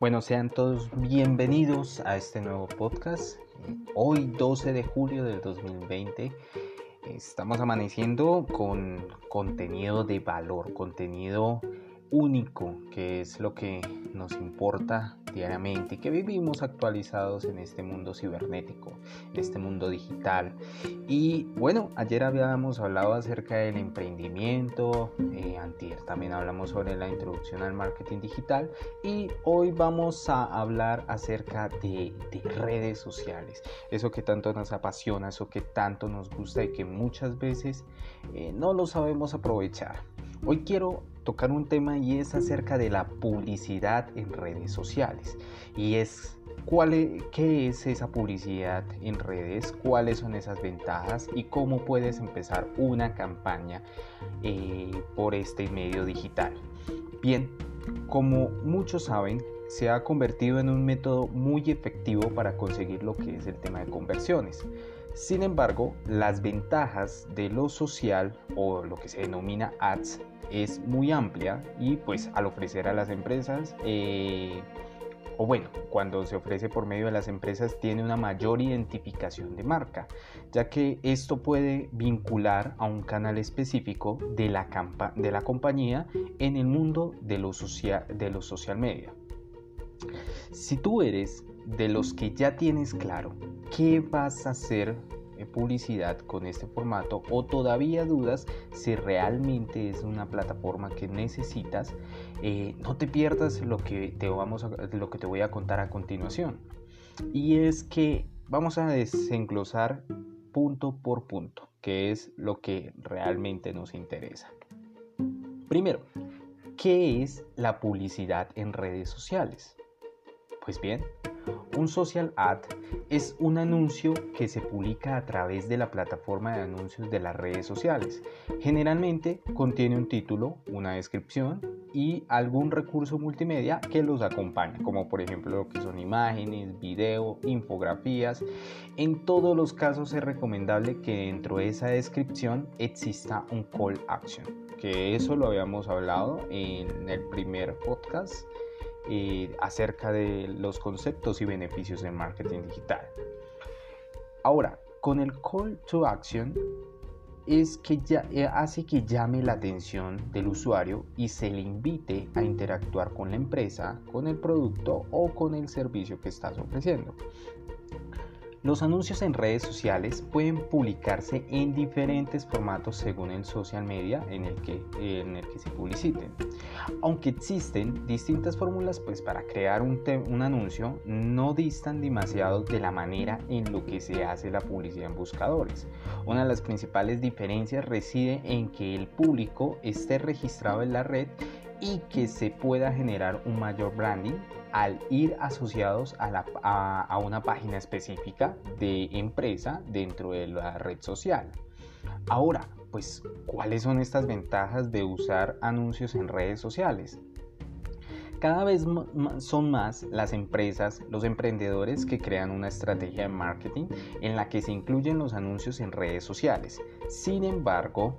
Bueno, sean todos bienvenidos a este nuevo podcast. Hoy 12 de julio del 2020 estamos amaneciendo con contenido de valor, contenido único, que es lo que nos importa diariamente y que vivimos actualizados en este mundo cibernético, en este mundo digital. Y bueno, ayer habíamos hablado acerca del emprendimiento, eh, antier también hablamos sobre la introducción al marketing digital y hoy vamos a hablar acerca de, redes sociales, eso que tanto nos apasiona, eso que tanto nos gusta y que muchas veces eh, no lo sabemos aprovechar. Hoy quiero tocar un tema y es acerca de la publicidad en redes sociales. Y es e, qué es esa publicidad en redes, cuáles son esas ventajas y cómo puedes empezar una campaña eh, por este medio digital. Bien, como muchos saben, se ha convertido en un método muy efectivo para conseguir lo que es el tema de conversiones. Sin embargo, las ventajas de lo social o lo que se denomina ads es muy amplia y pues al ofrecer a las empresas eh, o bueno, cuando se ofrece por medio de las empresas tiene una mayor identificación de marca, ya que esto puede vincular a un canal específico de la, de la compañía en el mundo de social, de los social media. Si tú eres de los que ya tienes claro qué vas a hacer publicidad con este formato o todavía dudas si realmente es una plataforma que necesitas, eh, no te pierdas lo que, te vamos lo que te voy a contar a continuación. Y es que vamos a desenglosar punto por punto, que es lo que realmente nos interesa. Primero, ¿qué es la publicidad en redes sociales? Pues bien, un social ad es un anuncio que se publica a través de la plataforma de anuncios de las redes sociales. Generalmente contiene un título, una descripción y algún recurso multimedia que los acompaña, como por ejemplo lo que son imágenes, video, infografías. En todos los casos es recomendable que dentro de esa descripción exista un call action, que eso lo habíamos hablado en el primer podcast acerca de los conceptos y beneficios del marketing digital. Ahora, con el call to action es que ya, eh, hace que llame la atención del usuario y se le invite a interactuar con la empresa, con el producto o con el servicio que estás ofreciendo. Los anuncios en redes sociales pueden publicarse en diferentes formatos según el social media en el que, en el que se publiciten. Aunque existen distintas fórmulas pues, para crear un, un anuncio, no distan demasiado de la manera en lo que se hace la publicidad en buscadores. Una de las principales diferencias reside en que el público esté registrado en la red y que se pueda generar un mayor branding al ir asociados a, una página específica de empresa dentro de la red social. Ahora, pues, ¿cuáles son estas ventajas de usar anuncios en redes sociales? Cada vez son más las empresas, los emprendedores que crean una estrategia de marketing en la que se incluyen los anuncios en redes sociales. Sin embargo,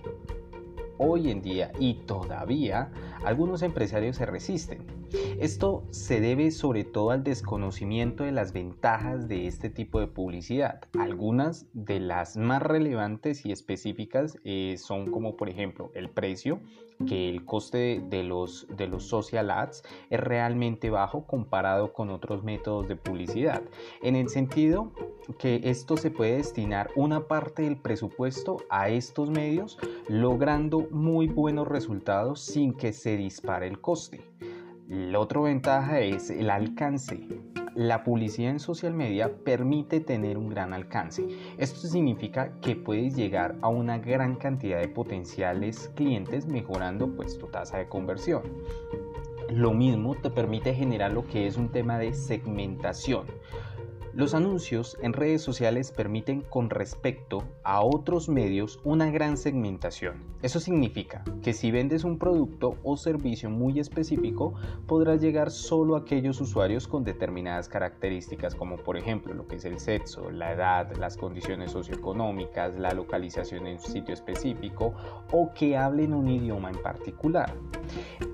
hoy en día y todavía algunos empresarios se resisten. Esto se debe sobre todo al desconocimiento de las ventajas de este tipo de publicidad. Algunas de las más relevantes y específicas eh, son como por ejemplo el precio, que el coste de los, de los social ads es realmente bajo comparado con otros métodos de publicidad. En el sentido que esto se puede destinar una parte del presupuesto a estos medios logrando muy buenos resultados sin que se dispare el coste. La otra ventaja es el alcance. La publicidad en social media permite tener un gran alcance. Esto significa que puedes llegar a una gran cantidad de potenciales clientes mejorando pues tu tasa de conversión. Lo mismo te permite generar lo que es un tema de segmentación. Los anuncios en redes sociales permiten con respecto a otros medios una gran segmentación. Eso significa que si vendes un producto o servicio muy específico, podrás llegar solo a aquellos usuarios con determinadas características como por ejemplo lo que es el sexo, la edad, las condiciones socioeconómicas, la localización en un sitio específico o que hablen un idioma en particular.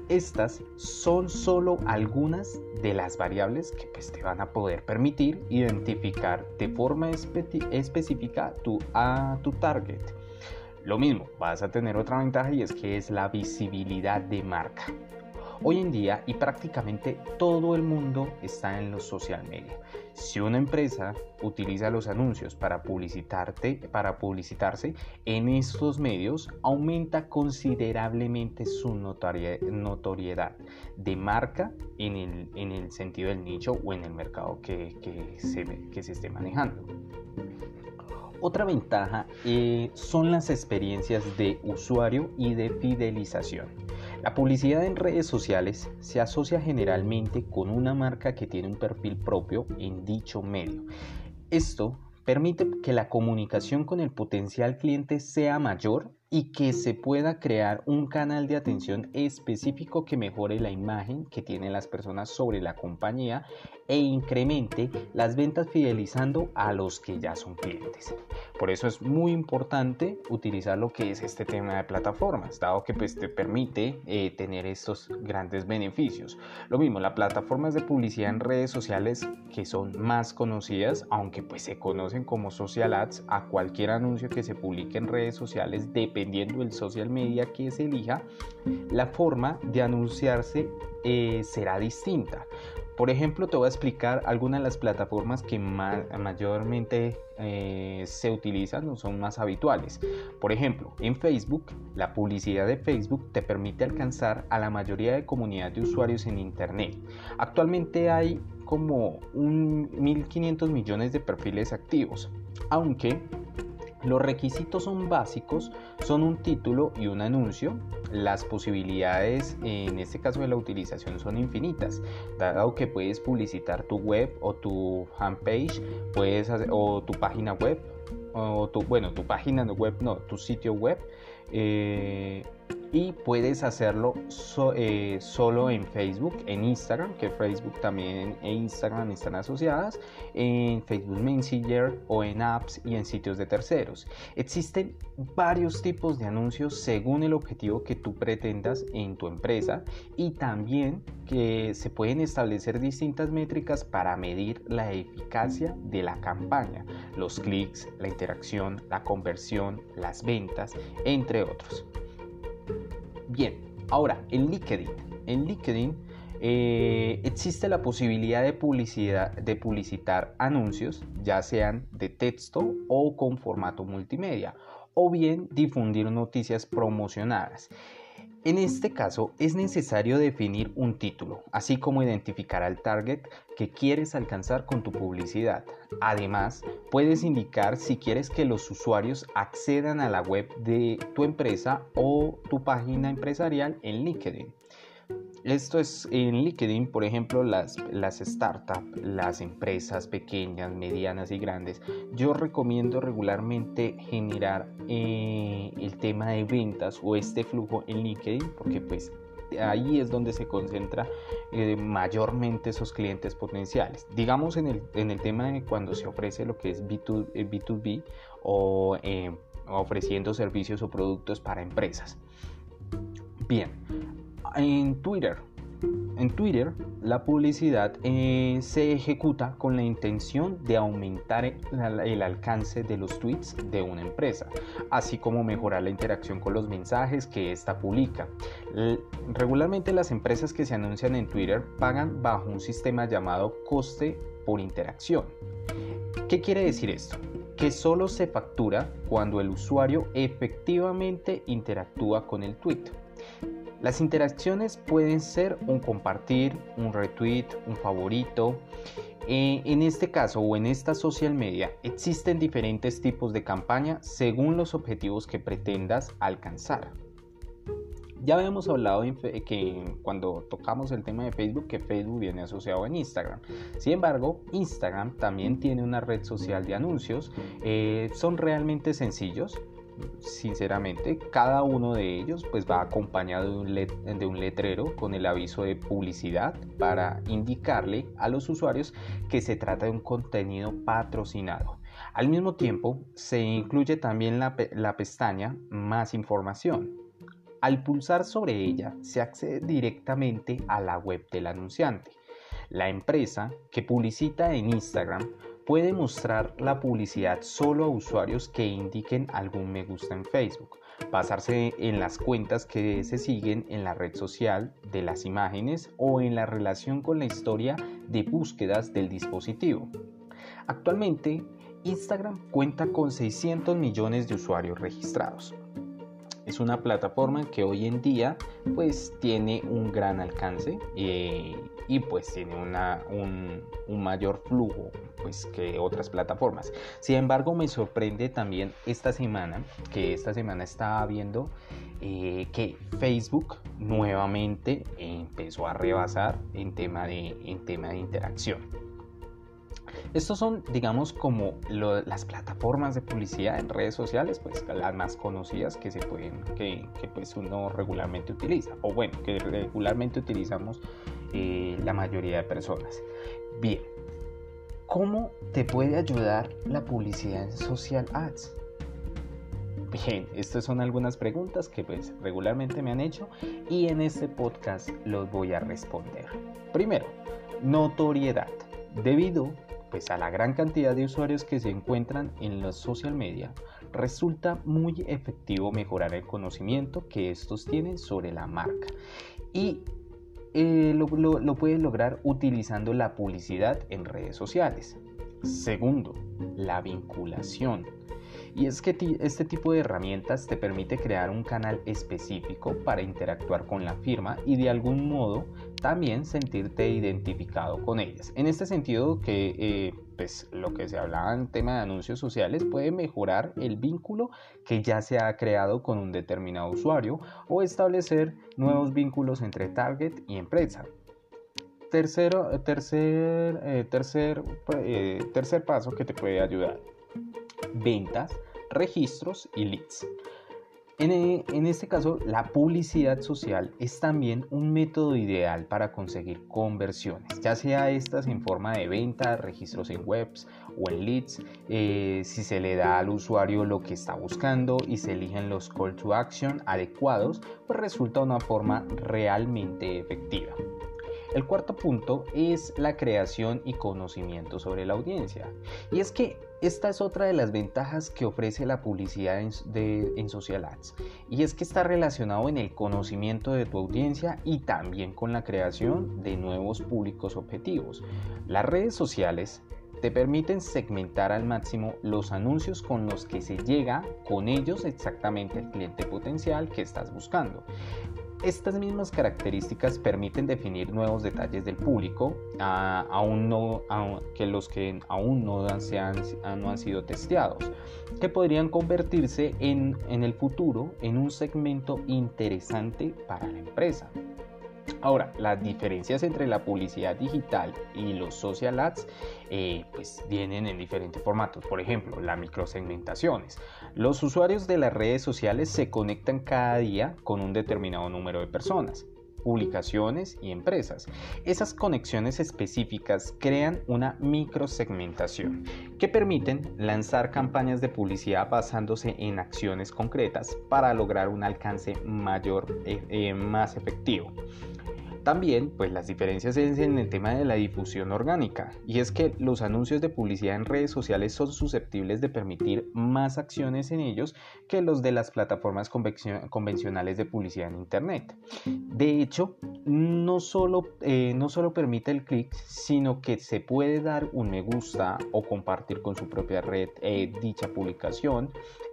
Estas son solo algunas de las variables que pues, te van a poder permitir identificar de forma específica tu, a tu target. Lo mismo, vas a tener otra ventaja y es que es la visibilidad de marca. Hoy en día y prácticamente todo el mundo está en los social media. Si una empresa utiliza los anuncios para, publicitarte, para publicitarse en estos medios, aumenta considerablemente su notoriedad de marca en el, sentido del nicho o en el mercado que, se, que se esté manejando. Otra ventaja eh, son las experiencias de usuario y de fidelización. La publicidad en redes sociales se asocia generalmente con una marca que tiene un perfil propio en dicho medio. Esto permite que la comunicación con el potencial cliente sea mayor y que se pueda crear un canal de atención específico que mejore la imagen que tienen las personas sobre la compañía e incremente las ventas fidelizando a los que ya son clientes. Por eso es muy importante utilizar lo que es este tema de plataformas, dado que pues, te permite eh, tener estos grandes beneficios. Lo mismo, las plataformas de publicidad en redes sociales que son más conocidas, aunque pues se conocen como social ads, a cualquier anuncio que se publique en redes sociales de dependiendo del social media que se elija, la forma de anunciarse eh, será distinta. Por ejemplo, te voy a explicar algunas de las plataformas que mayormente eh, se utilizan o son más habituales. Por ejemplo, en Facebook, la publicidad de Facebook te permite alcanzar a la mayoría de comunidad de usuarios en Internet. Actualmente hay como un 1.500 millones de perfiles activos, aunque los requisitos son básicos, son un título y un anuncio. Las posibilidades en este caso de la utilización son infinitas, dado que puedes publicitar tu web o tu fanpage, puedes o tu página web o tu bueno, tu página web no, tu sitio web eh, y puedes hacerlo eh, solo en Facebook, en Instagram, que Facebook también e Instagram están asociadas, en Facebook Messenger o en apps y en sitios de terceros. Existen varios tipos de anuncios según el objetivo que tú pretendas en tu empresa y también que se pueden establecer distintas métricas para medir la eficacia de la campaña, los clics, la interacción, la conversión, las ventas, entre otros. Bien, ahora en LinkedIn. En LinkedIn eh, existe la posibilidad de, publicidad, de publicitar anuncios, ya sean de texto o con formato multimedia, o bien difundir noticias promocionadas. En este caso es necesario definir un título, así como identificar al target que quieres alcanzar con tu publicidad. Además, puedes indicar si quieres que los usuarios accedan a la web de tu empresa o tu página empresarial en LinkedIn. Esto es en LinkedIn, por ejemplo, las, las startups, las empresas pequeñas, medianas y grandes. Yo recomiendo regularmente generar eh, el tema de ventas o este flujo en LinkedIn porque pues ahí es donde se concentra eh, mayormente esos clientes potenciales. Digamos en el, en el, tema de cuando se ofrece lo que es B2, B2B eh, o ofreciendo servicios o productos para empresas. Bien, en Twitter. En Twitter, la publicidad eh, se ejecuta con la intención de aumentar el, alcance de los tweets de una empresa, así como mejorar la interacción con los mensajes que ésta publica. regularmente las empresas que se anuncian en Twitter pagan bajo un sistema llamado coste por interacción. ¿Qué quiere decir esto? Que solo se factura cuando el usuario efectivamente interactúa con el tweet. Las interacciones pueden ser un compartir, un retweet, un favorito. Eh, en este caso o en esta social media existen diferentes tipos de campaña según los objetivos que pretendas alcanzar. Ya habíamos hablado que cuando tocamos el tema de Facebook que Facebook viene asociado en Instagram. Sin embargo, Instagram también tiene una red social de anuncios. Eh, son realmente sencillos sinceramente, cada uno de ellos pues va acompañado de un, de un, letrero con el aviso de publicidad para indicarle a los usuarios que se trata de un contenido patrocinado. Al mismo tiempo, se incluye también la, la pestaña Más información. Al pulsar sobre ella se accede directamente a la web del anunciante. La empresa que publicita en Instagram puede mostrar la publicidad solo a usuarios que indiquen algún me gusta en Facebook, basarse en las cuentas que se siguen en la red social de las imágenes o en la relación con la historia de búsquedas del dispositivo. Actualmente, Instagram cuenta con 600 millones de usuarios registrados. Es una plataforma que hoy en día pues tiene un gran alcance eh, y pues tiene una, un, mayor flujo pues que otras plataformas. Sin embargo me sorprende también esta semana que esta semana estaba viendo eh, que Facebook nuevamente empezó a rebasar en tema de, en tema de interacción. Estos son, digamos, como las plataformas de publicidad en redes sociales, pues las más conocidas que se pueden, que, pues uno regularmente utiliza, o bueno, que regularmente utilizamos eh, la mayoría de personas. Bien, ¿cómo te puede ayudar la publicidad en social ads? Bien, estas son algunas preguntas que pues regularmente me han hecho y en este podcast los voy a responder. Primero, notoriedad. Debido pues a la gran cantidad de usuarios que se encuentran en los social media, resulta muy efectivo mejorar el conocimiento que estos tienen sobre la marca y eh, lo, lo pueden lograr utilizando la publicidad en redes sociales. Segundo, la vinculación. Y es que este tipo de herramientas te permite crear un canal específico para interactuar con la firma y de algún modo también sentirte identificado con ellas. En este sentido que eh, pues lo que se hablaba en tema de anuncios sociales puede mejorar el vínculo que ya se ha creado con un determinado usuario o establecer nuevos vínculos entre target y empresa. Tercero, tercer, eh, tercer, eh, tercer paso que te puede ayudar. Ventas registros y leads. E, en, este caso, la publicidad social es también un método ideal para conseguir conversiones, ya sea estas en forma de venta, registros en webs o en leads, eh, si se le da al usuario lo que está buscando y se eligen los call to action adecuados, pues resulta una forma realmente efectiva. El cuarto punto es la creación y conocimiento sobre la audiencia. Y es que esta es otra de las ventajas que ofrece la publicidad en, social ads y es que está relacionado en el conocimiento de tu audiencia y también con la creación de nuevos públicos objetivos. Las redes sociales te permiten segmentar al máximo los anuncios con los que se llega con ellos exactamente al cliente potencial que estás buscando. Estas mismas características permiten definir nuevos detalles del público, aún no, que los que aún no han, no han sido testeados, que podrían convertirse en, en el futuro en un segmento interesante para la empresa. Ahora, las diferencias entre la publicidad digital y los social ads eh, pues vienen en diferentes formatos. Por ejemplo, las microsegmentaciones. Los usuarios de las redes sociales se conectan cada día con un determinado número de personas publicaciones y empresas. Esas conexiones específicas crean una microsegmentación que permiten lanzar campañas de publicidad basándose en acciones concretas para lograr un alcance mayor, eh, eh, más efectivo. También, pues las diferencias es en el tema de la difusión orgánica, y es que los anuncios de publicidad en redes sociales son susceptibles de permitir más acciones en ellos que los de las plataformas convencionales de publicidad en Internet. De hecho, no solo, eh, no solo permite el clic, sino que se puede dar un me gusta o compartir con su propia red eh, dicha publicación,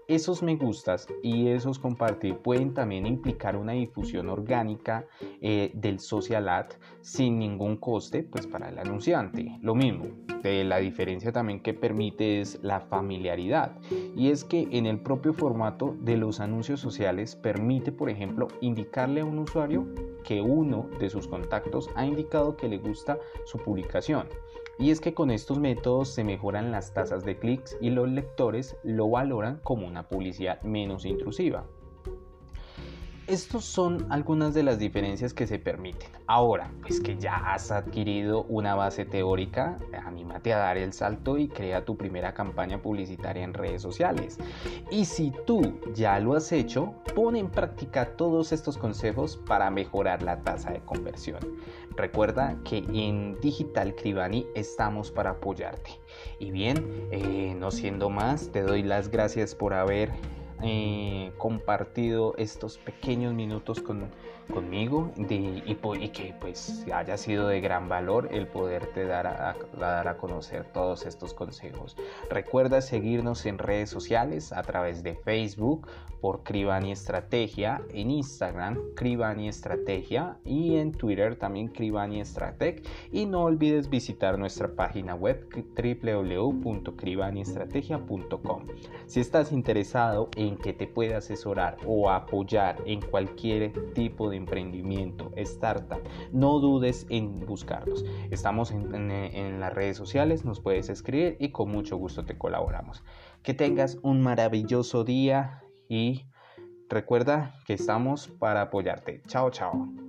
esos me gustas y esos compartir pueden también implicar una difusión orgánica eh, del social ad sin ningún coste pues para el anunciante. Lo mismo, de la diferencia también que permite es la familiaridad y es que en el propio formato de los anuncios sociales permite por ejemplo indicarle a un usuario que uno de sus contactos ha indicado que le gusta su publicación y es que con estos métodos se mejoran las tasas de clics y los lectores lo valoran como una publicidad menos intrusiva. Estos son algunas de las diferencias que se permiten. Ahora, pues que ya has adquirido una base teórica, anímate a dar el salto y crea tu primera campaña publicitaria en redes sociales. Y si tú ya lo has hecho, pon en práctica todos estos consejos para mejorar la tasa de conversión. Recuerda que en Digital Cribani estamos para apoyarte. Y bien, eh, no siendo más, te doy las gracias por haber eh, compartido estos pequeños minutos con, conmigo y, que pues haya sido de gran valor el poderte dar a, dar a conocer todos estos consejos. Recuerda seguirnos en redes sociales a través de Facebook por Cribani Estrategia, en Instagram Cribani Estrategia y en Twitter también Cribani Estrateg y no olvides visitar nuestra página web www.cribaniestrategia.com. Si estás interesado en que te pueda asesorar o apoyar en cualquier tipo de emprendimiento, startup, no dudes en buscarlos. Estamos en, las redes sociales, nos puedes escribir y con mucho gusto te colaboramos. Que tengas un maravilloso día y recuerda que estamos para apoyarte. Chao, chao.